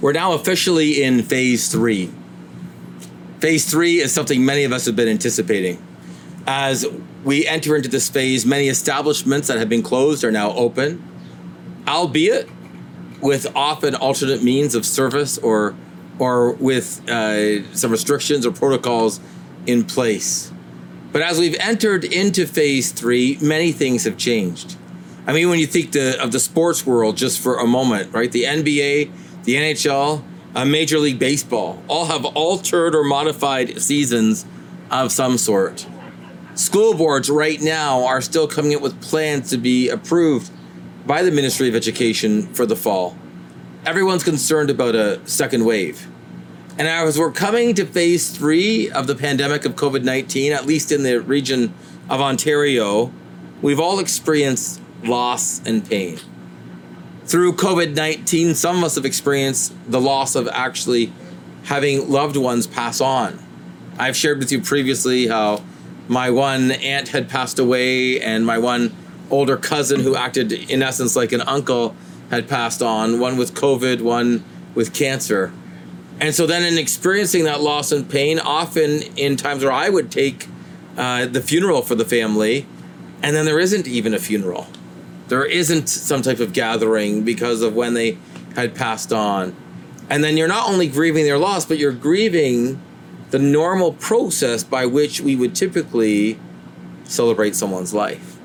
We're now officially in phase three. Phase three is something many of us have been anticipating. As we enter into this phase, many establishments that have been closed are now open, albeit with often alternate means of service or or with uh, some restrictions or protocols in place. But as we've entered into phase three, many things have changed. I mean, when you think the, of the sports world just for a moment, right? The NBA, the NHL, uh, Major League Baseball all have altered or modified seasons of some sort. School boards right now are still coming up with plans to be approved by the Ministry of Education for the fall. Everyone's concerned about a second wave. And as we're coming to phase three of the pandemic of COVID 19, at least in the region of Ontario, we've all experienced loss and pain. Through COVID 19, some of us have experienced the loss of actually having loved ones pass on. I've shared with you previously how my one aunt had passed away, and my one older cousin, who acted in essence like an uncle, had passed on, one with COVID, one with cancer. And so then, in experiencing that loss and pain, often in times where I would take uh, the funeral for the family, and then there isn't even a funeral there isn't some type of gathering because of when they had passed on. And then you're not only grieving their loss, but you're grieving the normal process by which we would typically celebrate someone's life.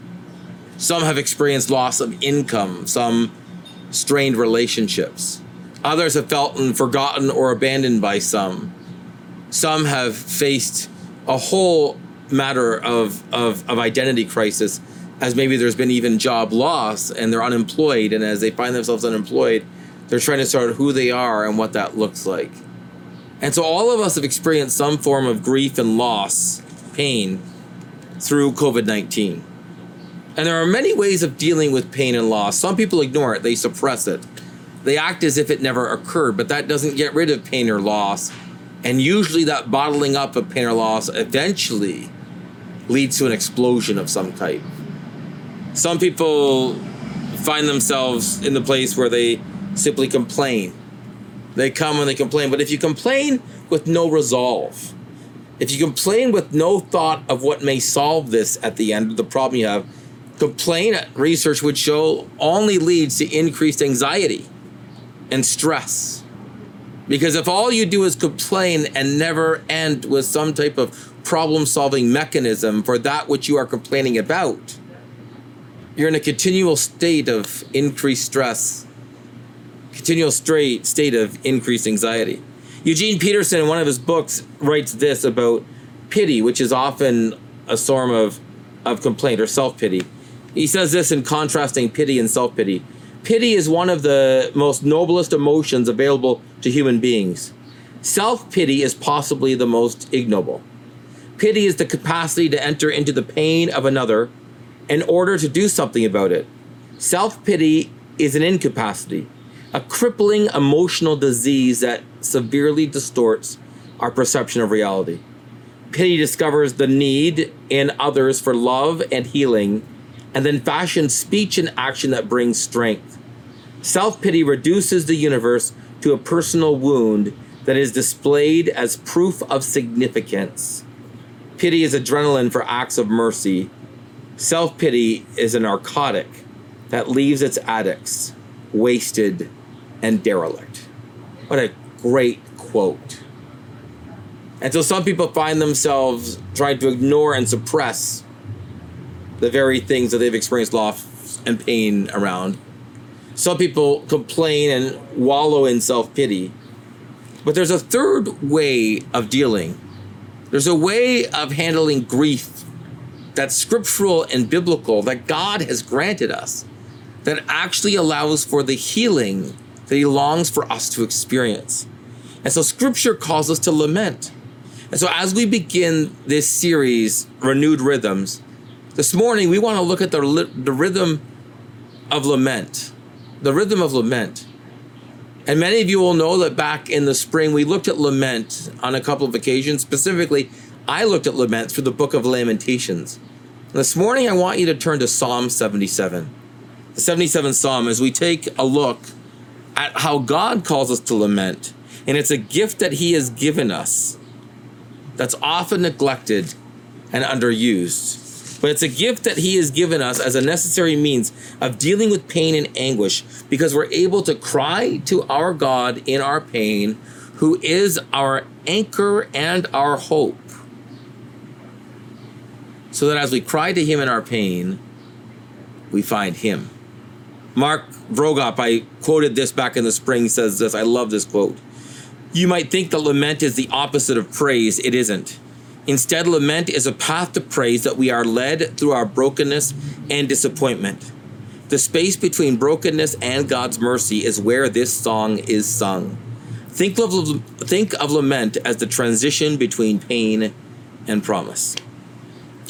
Some have experienced loss of income, some strained relationships. Others have felt forgotten or abandoned by some. Some have faced a whole matter of, of, of identity crisis as maybe there's been even job loss and they're unemployed and as they find themselves unemployed they're trying to sort out who they are and what that looks like. And so all of us have experienced some form of grief and loss pain through covid-19 and there are many ways of dealing with pain and loss. Some people ignore it. They suppress it. They act as if it never occurred but that doesn't get rid of pain or loss. And usually that bottling up of pain or loss eventually leads to an explosion of some type some people find themselves in the place where they simply complain. They come and they complain. But if you complain with no resolve, if you complain with no thought of what may solve this at the end of the problem you have, complain research would show only leads to increased anxiety and stress. Because if all you do is complain and never end with some type of problem solving mechanism for that which you are complaining about, you're in a continual state of increased stress, continual straight state of increased anxiety. Eugene Peterson, in one of his books, writes this about pity, which is often a form of, of complaint or self pity. He says this in contrasting pity and self pity. Pity is one of the most noblest emotions available to human beings. Self pity is possibly the most ignoble. Pity is the capacity to enter into the pain of another in order to do something about it. Self pity is an incapacity, a crippling emotional disease that severely distorts our perception of reality. Pity discovers the need in others for love and healing, and then fashions speech and action that brings strength. Self pity reduces the universe to a personal wound that is displayed as proof of significance. Pity is adrenaline for acts of mercy Self pity is a narcotic that leaves its addicts wasted and derelict. What a great quote. And so some people find themselves trying to ignore and suppress the very things that they've experienced loss and pain around. Some people complain and wallow in self pity. But there's a third way of dealing. There's a way of handling grief that's scriptural and biblical that God has granted us that actually allows for the healing that He longs for us to experience. And so Scripture calls us to lament. And so as we begin this series, Renewed Rhythms, this morning we want to look at the, the rhythm of lament. The rhythm of lament. And many of you will know that back in the spring we looked at lament on a couple of occasions. Specifically, I looked at laments through the book of Lamentations. This morning, I want you to turn to Psalm 77. The 77th Psalm, as we take a look at how God calls us to lament. And it's a gift that He has given us that's often neglected and underused. But it's a gift that He has given us as a necessary means of dealing with pain and anguish because we're able to cry to our God in our pain, who is our anchor and our hope. So that as we cry to Him in our pain, we find Him. Mark Vroegop, I quoted this back in the spring, says this. I love this quote. You might think that lament is the opposite of praise. It isn't. Instead, lament is a path to praise that we are led through our brokenness and disappointment. The space between brokenness and God's mercy is where this song is sung. Think of, think of lament as the transition between pain and promise.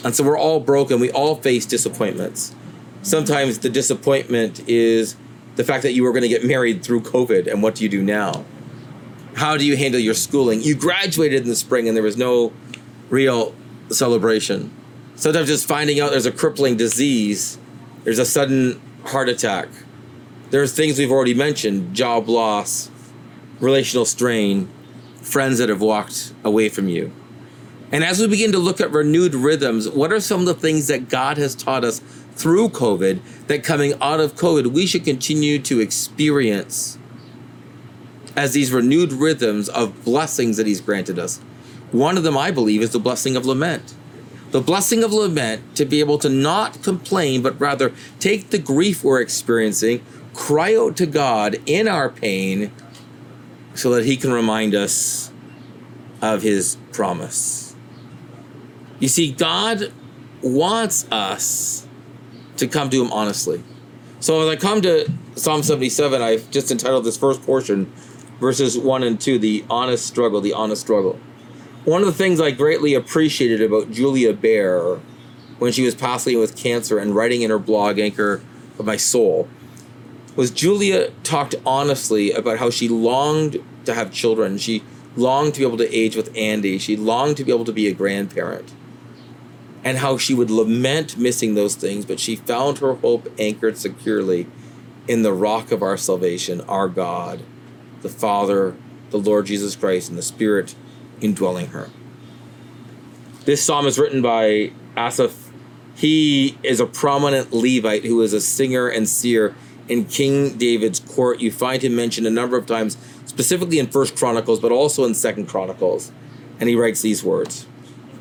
And so we're all broken. We all face disappointments. Sometimes the disappointment is the fact that you were going to get married through COVID, and what do you do now? How do you handle your schooling? You graduated in the spring, and there was no real celebration. Sometimes just finding out there's a crippling disease, there's a sudden heart attack. There's things we've already mentioned job loss, relational strain, friends that have walked away from you. And as we begin to look at renewed rhythms, what are some of the things that God has taught us through COVID that coming out of COVID we should continue to experience as these renewed rhythms of blessings that He's granted us? One of them, I believe, is the blessing of lament. The blessing of lament to be able to not complain, but rather take the grief we're experiencing, cry out to God in our pain, so that He can remind us of His promise. You see, God wants us to come to Him honestly. So as I come to Psalm 77, I've just entitled this first portion, verses 1 and 2, The Honest Struggle, The Honest Struggle. One of the things I greatly appreciated about Julia Baer when she was passing with cancer and writing in her blog, Anchor of My Soul, was Julia talked honestly about how she longed to have children. She longed to be able to age with Andy. She longed to be able to be a grandparent and how she would lament missing those things, but she found her hope anchored securely in the rock of our salvation, our God, the Father, the Lord Jesus Christ, and the Spirit indwelling her. This psalm is written by Asaph. He is a prominent Levite who is a singer and seer in King David's court. You find him mentioned a number of times, specifically in First Chronicles, but also in Second Chronicles. And he writes these words.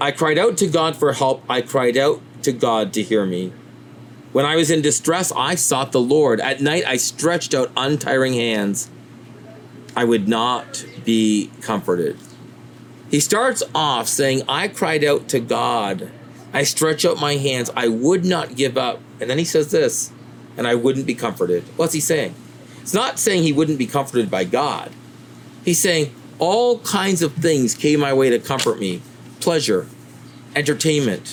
I cried out to God for help. I cried out to God to hear me. When I was in distress, I sought the Lord. At night, I stretched out untiring hands. I would not be comforted. He starts off saying, I cried out to God. I stretch out my hands. I would not give up. And then he says this, and I wouldn't be comforted. What's he saying? It's not saying he wouldn't be comforted by God. He's saying, all kinds of things came my way to comfort me pleasure, entertainment,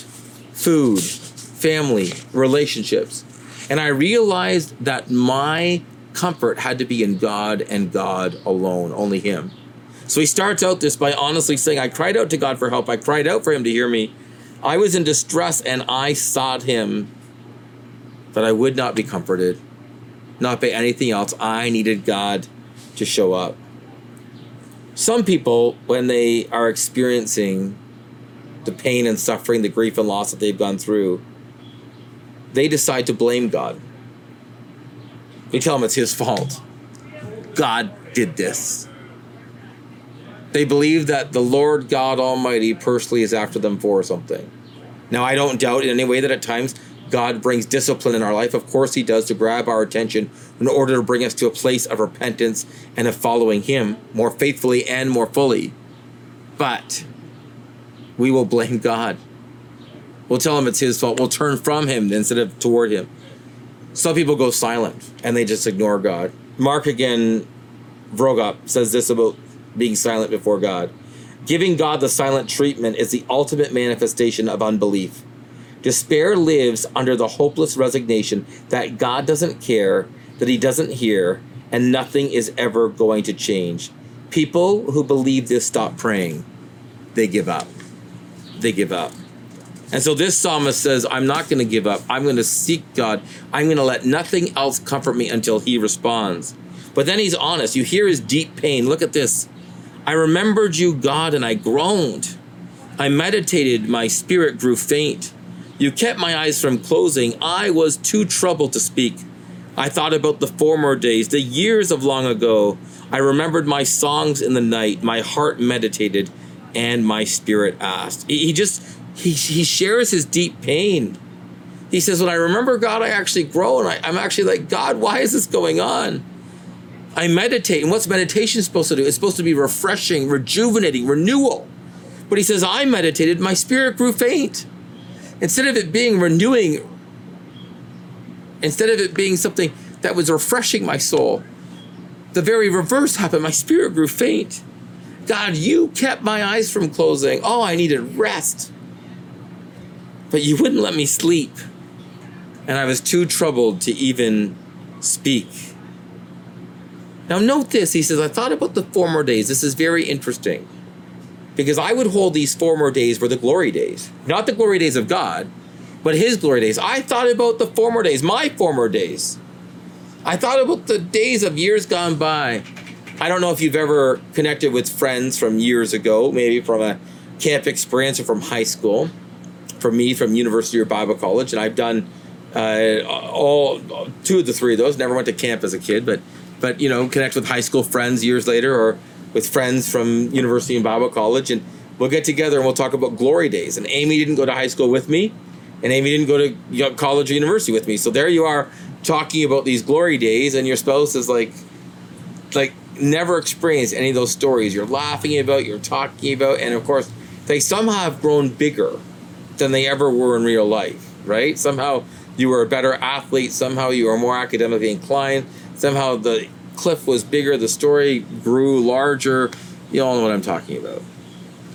food, family, relationships. And I realized that my comfort had to be in God and God alone, only Him. So he starts out this by honestly saying, I cried out to God for help. I cried out for Him to hear me. I was in distress and I sought Him that I would not be comforted, not by anything else. I needed God to show up. Some people, when they are experiencing the pain and suffering, the grief and loss that they've gone through, they decide to blame God. They tell him it's his fault. God did this. They believe that the Lord God Almighty personally is after them for something. Now, I don't doubt in any way that at times God brings discipline in our life. Of course, He does to grab our attention in order to bring us to a place of repentance and of following Him more faithfully and more fully. But we will blame God. We'll tell him it's his fault. We'll turn from him instead of toward him. Some people go silent and they just ignore God. Mark again, Vroegop says this about being silent before God. Giving God the silent treatment is the ultimate manifestation of unbelief. Despair lives under the hopeless resignation that God doesn't care, that He doesn't hear, and nothing is ever going to change. People who believe this stop praying, they give up they give up. And so this psalmist says, I'm not going to give up. I'm going to seek God. I'm going to let nothing else comfort me until he responds. But then he's honest. You hear his deep pain. Look at this. I remembered you, God, and I groaned. I meditated, my spirit grew faint. You kept my eyes from closing. I was too troubled to speak. I thought about the former days, the years of long ago. I remembered my songs in the night. My heart meditated, and my spirit asked. He just he he shares his deep pain. He says, "When I remember God, I actually grow, and I, I'm actually like God. Why is this going on?" I meditate, and what's meditation supposed to do? It's supposed to be refreshing, rejuvenating, renewal. But he says, I meditated, my spirit grew faint. Instead of it being renewing, instead of it being something that was refreshing my soul, the very reverse happened. My spirit grew faint. God, you kept my eyes from closing. Oh, I needed rest. But you wouldn't let me sleep. And I was too troubled to even speak. Now, note this. He says, I thought about the former days. This is very interesting because I would hold these former days were the glory days, not the glory days of God, but His glory days. I thought about the former days, my former days. I thought about the days of years gone by. I don't know if you've ever connected with friends from years ago, maybe from a camp experience or from high school. For me, from university or Bible college, and I've done uh, all two of the three of those. Never went to camp as a kid, but but you know, connect with high school friends years later, or with friends from university and Bible college, and we'll get together and we'll talk about glory days. And Amy didn't go to high school with me, and Amy didn't go to college or university with me. So there you are talking about these glory days, and your spouse is like, like never experienced any of those stories. You're laughing about, you're talking about, and of course, they somehow have grown bigger than they ever were in real life, right? Somehow you were a better athlete. Somehow you were more academically inclined. Somehow the cliff was bigger, the story grew larger. You all know what I'm talking about.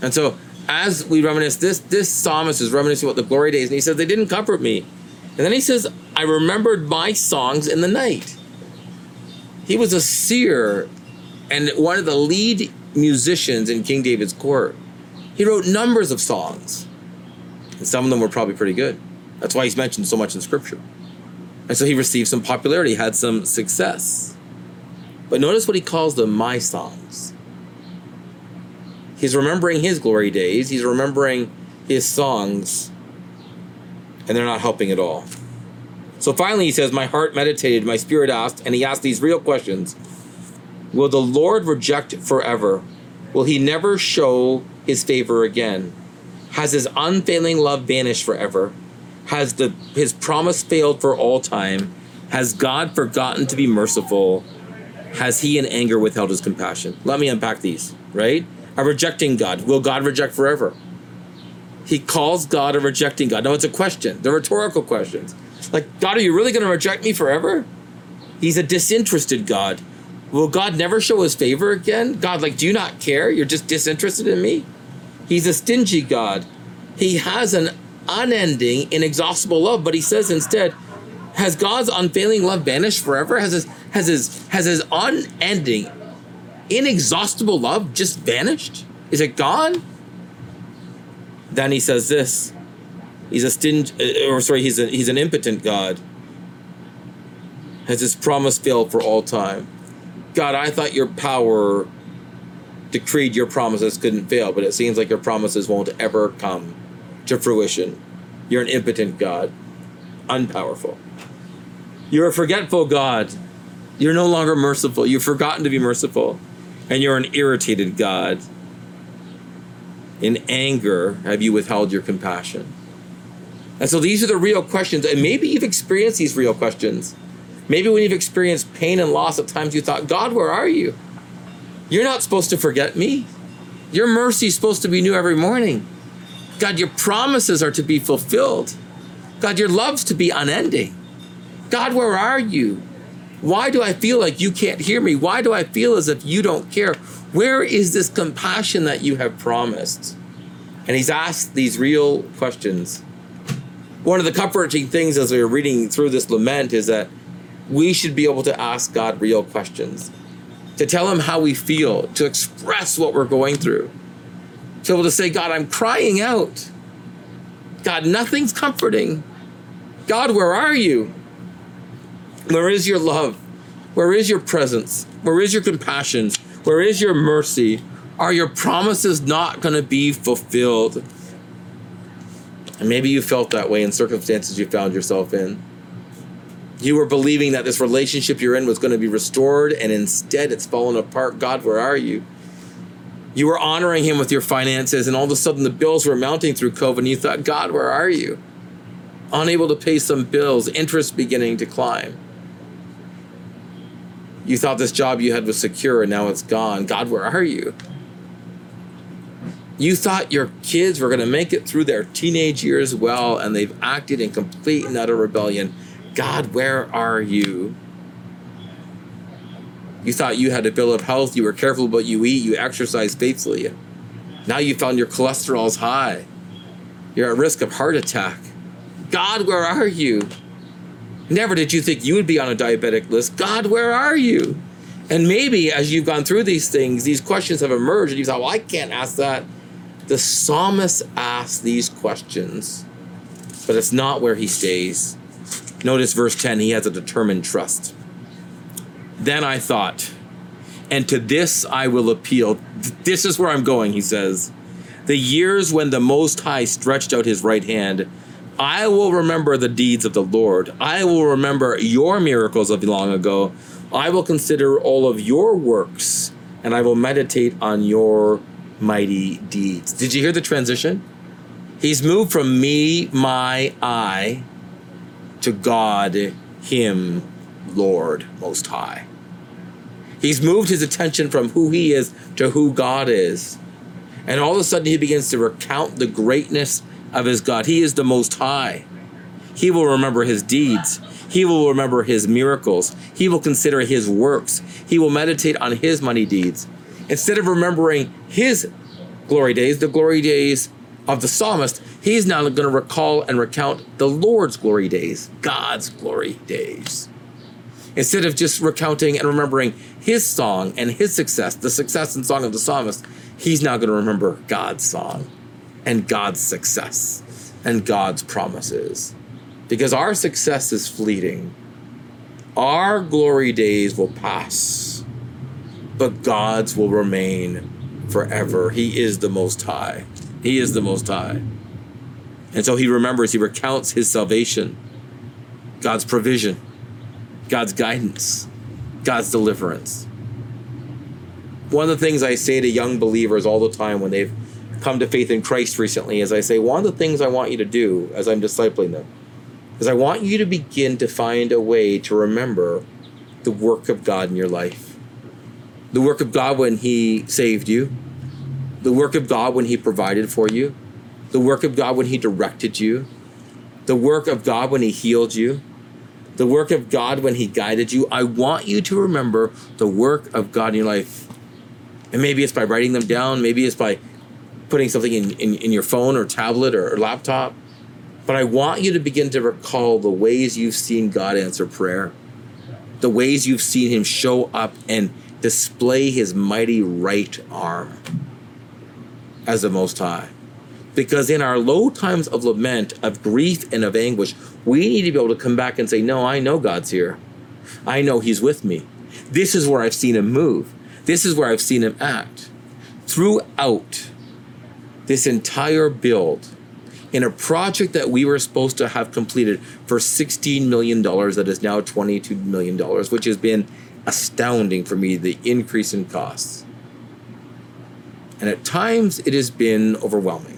And so as we reminisce, this this psalmist is reminiscing about the glory days, and he says, They didn't comfort me. And then he says, I remembered my songs in the night. He was a seer and one of the lead musicians in King David's court. He wrote numbers of songs. And some of them were probably pretty good. That's why he's mentioned so much in scripture. And so he received some popularity, had some success. But notice what he calls them my songs. He's remembering his glory days, he's remembering his songs, and they're not helping at all. So finally, he says, My heart meditated, my spirit asked, and he asked these real questions Will the Lord reject forever? Will he never show his favor again? Has his unfailing love vanished forever? Has the, his promise failed for all time? Has God forgotten to be merciful? has he in anger withheld his compassion? Let me unpack these, right? A rejecting God. Will God reject forever? He calls God a rejecting God. No, it's a question. They're rhetorical questions. Like, God, are you really going to reject me forever? He's a disinterested God. Will God never show his favor again? God, like, do you not care? You're just disinterested in me? He's a stingy God. He has an unending, inexhaustible love, but he says instead, has God's unfailing love vanished forever? Has his has his has his unending, inexhaustible love just vanished? Is it gone? Then he says this. He's a sting uh, or sorry, he's a, he's an impotent God. Has his promise failed for all time? God, I thought your power decreed your promises couldn't fail, but it seems like your promises won't ever come to fruition. You're an impotent God, unpowerful. You're a forgetful God. You're no longer merciful. You've forgotten to be merciful. And you're an irritated God. In anger, have you withheld your compassion? And so these are the real questions. And maybe you've experienced these real questions. Maybe when you've experienced pain and loss, at times you thought, God, where are you? You're not supposed to forget me. Your mercy is supposed to be new every morning. God, your promises are to be fulfilled. God, your love's to be unending. God, where are you? Why do I feel like you can't hear me? Why do I feel as if you don't care? Where is this compassion that you have promised? And he's asked these real questions. One of the comforting things as we are reading through this lament is that we should be able to ask God real questions, to tell him how we feel, to express what we're going through, to be able to say, God, I'm crying out. God, nothing's comforting. God, where are you? Where is your love? Where is your presence? Where is your compassion? Where is your mercy? Are your promises not going to be fulfilled? And maybe you felt that way in circumstances you found yourself in. You were believing that this relationship you're in was going to be restored, and instead it's fallen apart. God, where are you? You were honoring Him with your finances, and all of a sudden the bills were mounting through COVID, and you thought, God, where are you? Unable to pay some bills, interest beginning to climb. You thought this job you had was secure, and now it's gone. God, where are you? You thought your kids were going to make it through their teenage years well, and they've acted in complete and utter rebellion. God, where are you? You thought you had a bill of health, you were careful what you eat, you exercise faithfully. Now you found your cholesterol's high. You're at risk of heart attack. God, where are you? Never did you think you would be on a diabetic list. God, where are you? And maybe as you've gone through these things, these questions have emerged, and you thought, well, I can't ask that. The psalmist asks these questions, but it's not where he stays. Notice verse 10 he has a determined trust. Then I thought, and to this I will appeal. This is where I'm going, he says. The years when the Most High stretched out his right hand, I will remember the deeds of the Lord. I will remember your miracles of long ago. I will consider all of your works, and I will meditate on your mighty deeds. Did you hear the transition? He's moved from me, my, I, to God, Him, Lord Most High. He's moved his attention from who he is to who God is. And all of a sudden, he begins to recount the greatness of his God. He is the Most High. He will remember his deeds. He will remember his miracles. He will consider his works. He will meditate on his mighty deeds. Instead of remembering his glory days, the glory days of the psalmist, he's now going to recall and recount the Lord's glory days, God's glory days. Instead of just recounting and remembering his song and his success, the success and song of the psalmist, he's now going to remember God's song and God's success and God's promises. Because our success is fleeting, our glory days will pass, but God's will remain forever. He is the Most High. He is the Most High. And so he remembers, he recounts his salvation, God's provision, God's guidance, God's deliverance. One of the things I say to young believers all the time when they've come to faith in Christ recently is I say, one of the things I want you to do as I'm discipling them is I want you to begin to find a way to remember the work of God in your life. The work of God when He saved you, the work of God when He provided for you, the work of God when He directed you, the work of God when He healed you, the work of God when He guided you. I want you to remember the work of God in your life. And maybe it's by writing them down, maybe it's by putting something in, in, in your phone or tablet or, or laptop. But I want you to begin to recall the ways you've seen God answer prayer, the ways you've seen Him show up and display His mighty right arm as the Most High. Because in our low times of lament, of grief, and of anguish, we need to be able to come back and say, No, I know God's here. I know He's with me. This is where I've seen Him move. This is where I've seen Him act. Throughout this entire build, in a project that we were supposed to have completed for $16 million, that is now $22 million, which has been astounding for me, the increase in costs. And at times it has been overwhelming.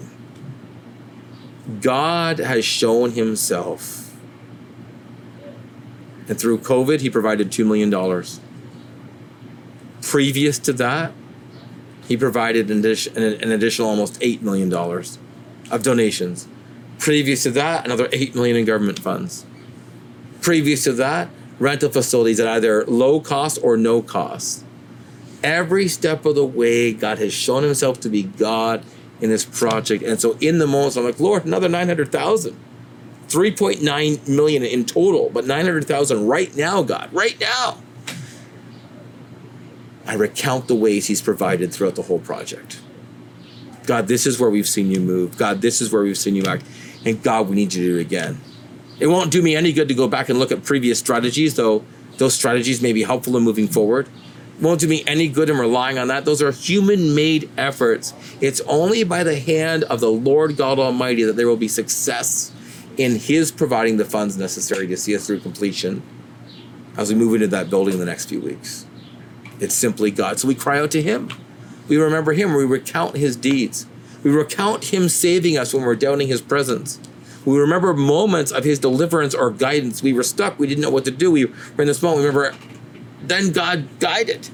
God has shown himself. And through COVID, he provided $2 million. Previous to that, he provided an, additional almost $8 million of donations. Previous to that, another 8 million in government funds. Previous to that, rental facilities at either low cost or no cost. Every step of the way, God has shown himself to be God in this project. And so in the moment, I'm like, Lord, another 900,000. 3.9 million in total, but 900,000 right now, God, right now. I recount the ways he's provided throughout the whole project. God, this is where we've seen you move. God, this is where we've seen you act. And God, we need you to do it again. It won't do me any good to go back and look at previous strategies, though those strategies may be helpful in moving forward. Won't do me any good in relying on that. Those are human made efforts. It's only by the hand of the Lord God Almighty that there will be success in His providing the funds necessary to see us through completion as we move into that building in the next few weeks. It's simply God. So we cry out to Him. We remember Him. We recount His deeds. We recount Him saving us when we're doubting His presence. We remember moments of His deliverance or guidance. We were stuck. We didn't know what to do. We were in this moment. We remember, then God guided.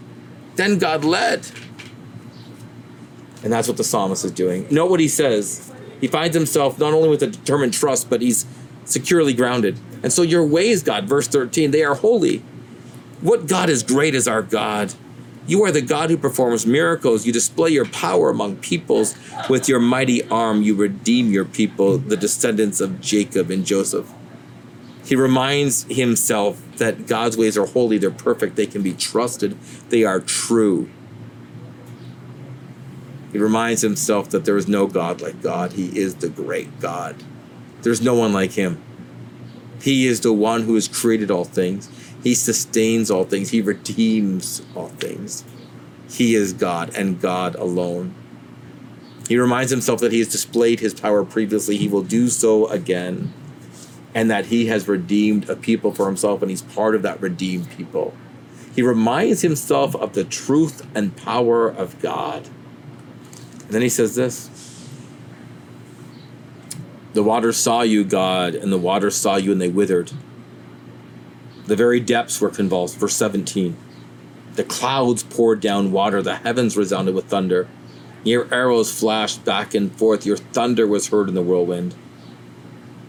Then God led. And that's what the psalmist is doing. Note what he says. He finds himself not only with a determined trust, but he's securely grounded. And so your ways, God, verse 13, they are holy. What God is great is our God. You are the God who performs miracles. You display your power among peoples. With your mighty arm, you redeem your people, the descendants of Jacob and Joseph. He reminds himself that God's ways are holy, they're perfect, they can be trusted, they are true. He reminds himself that there is no God like God. He is the great God. There's no one like him. He is the one who has created all things. He sustains all things. He redeems all things. He is God and God alone. He reminds himself that he has displayed his power previously. He will do so again. And that he has redeemed a people for himself and he's part of that redeemed people. He reminds himself of the truth and power of God. And then he says this The waters saw you, God, and the waters saw you and they withered. The very depths were convulsed. Verse 17. The clouds poured down water, the heavens resounded with thunder. Your arrows flashed back and forth, your thunder was heard in the whirlwind.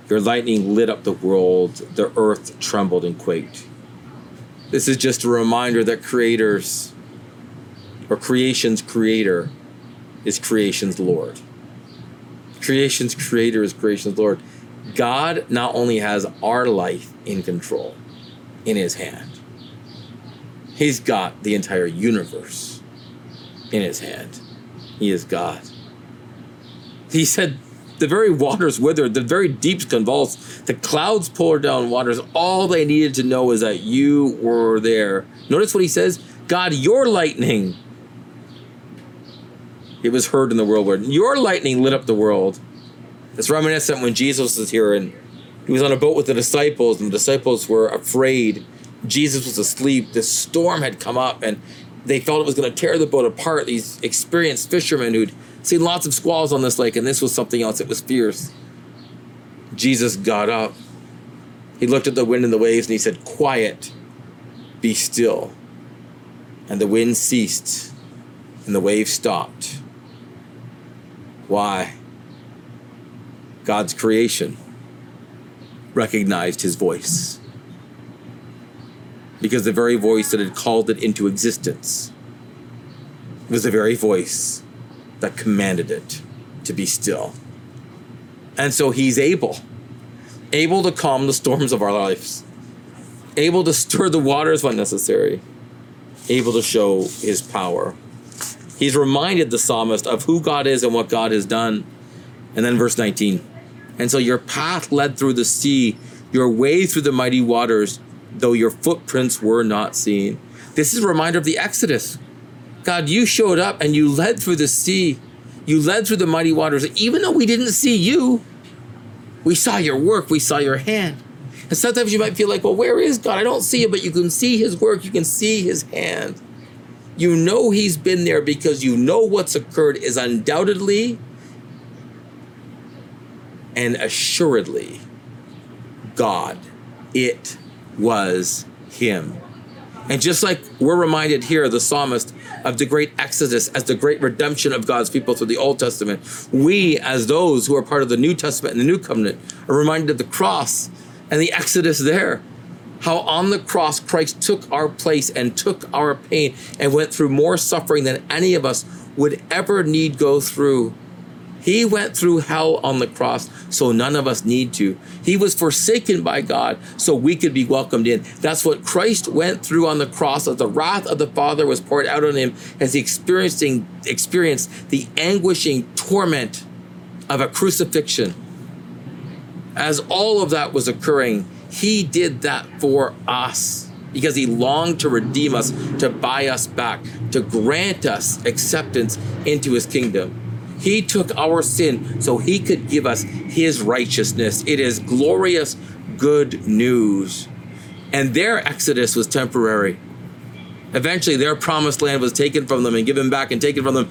Your lightning lit up the world, the earth trembled and quaked. This is just a reminder that creators, or creation's creator, is creation's Lord. Creation's creator is creation's Lord. God not only has our life in control, in his hand. He's got the entire universe in his hand. He is God. He said, The very waters withered, the very deeps convulsed, the clouds poured down waters. All they needed to know is that you were there. Notice what he says God, your lightning. It was heard in the whirlwind. Your lightning lit up the world. It's reminiscent when Jesus was here and he was on a boat with the disciples, and the disciples were afraid. Jesus was asleep. The storm had come up, and they felt it was going to tear the boat apart. These experienced fishermen who'd seen lots of squalls on this lake, and this was something else. It was fierce. Jesus got up. He looked at the wind and the waves, and he said, Quiet, be still. And the wind ceased, and the waves stopped. Why? God's creation recognized his voice. Because the very voice that had called it into existence was the very voice that commanded it to be still. And so he's able, able to calm the storms of our lives, able to stir the waters when necessary, able to show his power. He's reminded the psalmist of who God is and what God has done. And then verse 19. And so your path led through the sea, your way through the mighty waters, though your footprints were not seen. This is a reminder of the Exodus. God, you showed up and you led through the sea. You led through the mighty waters. Even though we didn't see you, we saw your work, we saw your hand. And sometimes you might feel like, well, where is God? I don't see him, but you can see his work, you can see his hand. You know he's been there because you know what's occurred is undoubtedly and assuredly God. It was Him. And just like we're reminded here, the psalmist, of the great exodus as the great redemption of God's people through the Old Testament, we, as those who are part of the New Testament and the New Covenant, are reminded of the cross and the exodus there. How on the cross Christ took our place and took our pain and went through more suffering than any of us would ever need go through he went through hell on the cross, so none of us need to. He was forsaken by God, so we could be welcomed in. That's what Christ went through on the cross as the wrath of the Father was poured out on him as he experiencing, experienced the anguishing torment of a crucifixion. as all of that was occurring, he did that for us because he longed to redeem us, to buy us back, to grant us acceptance into his kingdom. He took our sin so he could give us his righteousness. It is glorious good news. And their exodus was temporary. Eventually, their promised land was taken from them and given back and taken from them.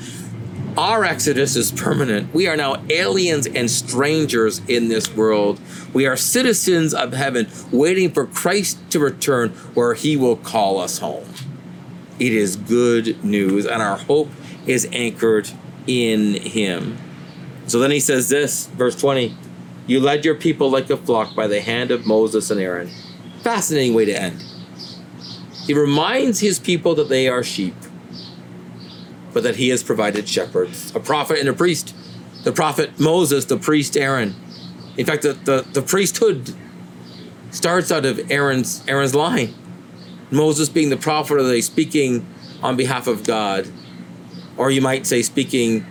Our exodus is permanent. We are now aliens and strangers in this world. We are citizens of heaven, waiting for Christ to return where he will call us home. It is good news, and our hope is anchored in him. So then he says this, verse 20 You led your people like a flock by the hand of Moses and Aaron. Fascinating way to end. He reminds his people that they are sheep but that he has provided shepherds, a prophet and a priest. The prophet Moses, the priest Aaron. In fact, the, the, the priesthood starts out of Aaron's Aaron's line. Moses being the prophet are they speaking on behalf of God, or you might say speaking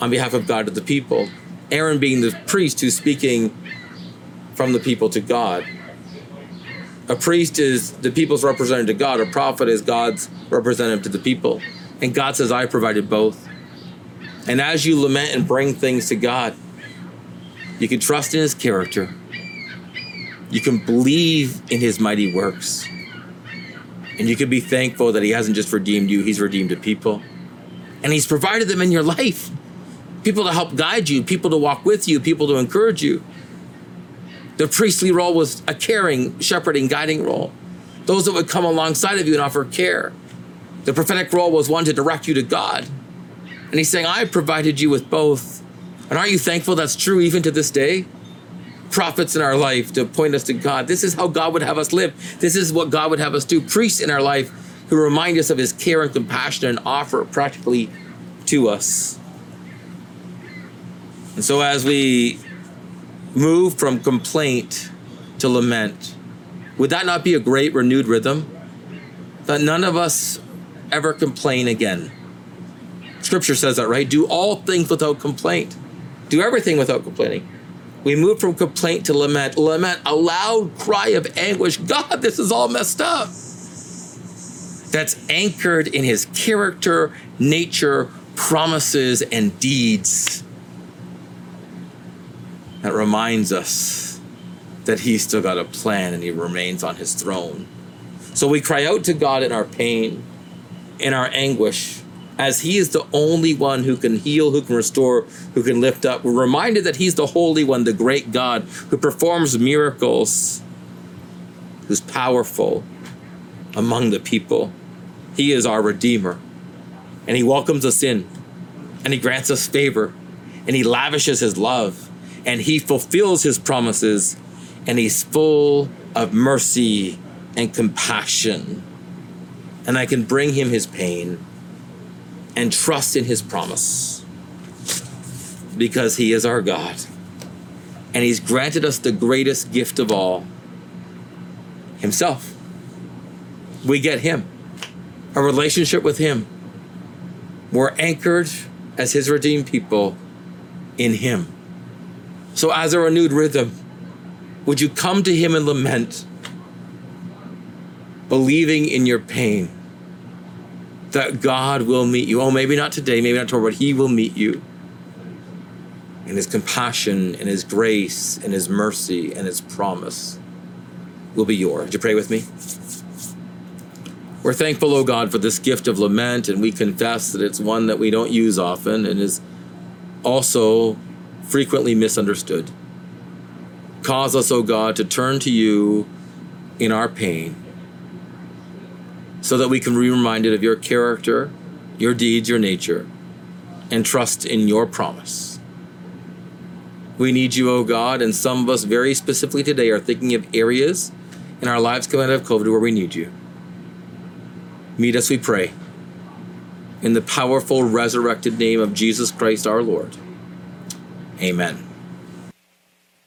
on behalf of God to the people. Aaron being the priest who's speaking from the people to God. A priest is the people's representative to God. A prophet is God's representative to the people. And God says, I provided both. And as you lament and bring things to God, you can trust in His character. You can believe in His mighty works. And you can be thankful that He hasn't just redeemed you, He's redeemed a people. And He's provided them in your life people to help guide you, people to walk with you, people to encourage you. The priestly role was a caring, shepherding, guiding role. Those that would come alongside of you and offer care. The prophetic role was one to direct you to God. And he's saying, I provided you with both. And aren't you thankful that's true even to this day? Prophets in our life to point us to God. This is how God would have us live. This is what God would have us do. Priests in our life who remind us of his care and compassion and offer it practically to us. And so as we move from complaint to lament, would that not be a great renewed rhythm? That none of us ever complain again. Scripture says that, right? Do all things without complaint. Do everything without complaining. We move from complaint to lament. Lament, a loud cry of anguish. God, this is all messed up. That's anchored in his character, nature, promises, and deeds. That reminds us that he's still got a plan and he remains on his throne. So we cry out to God in our pain in our anguish, as He is the only one who can heal, who can restore, who can lift up. We're reminded that He's the Holy One, the great God, who performs miracles, who's powerful among the people. He is our Redeemer, and He welcomes us in, and He grants us favor, and He lavishes His love, and He fulfills His promises, and He's full of mercy and compassion. And I can bring him his pain and trust in his promise. Because he is our God. And he's granted us the greatest gift of all. Himself. We get him, a relationship with him. We're anchored as his redeemed people in him. So, as a renewed rhythm, would you come to him and lament? believing in your pain that God will meet you. Oh, maybe not today, maybe not tomorrow, but He will meet you. And His compassion and His grace and His mercy and His promise will be yours. Would you pray with me? We're thankful, oh God, for this gift of lament, and we confess that it's one that we don't use often and is also frequently misunderstood. Cause us, oh God, to turn to you in our pain so that we can be reminded of your character, your deeds, your nature, and trust in your promise. We need you, O God, and some of us very specifically today are thinking of areas in our lives coming out of COVID where we need you. Meet us, we pray. In the powerful, resurrected name of Jesus Christ our Lord. Amen.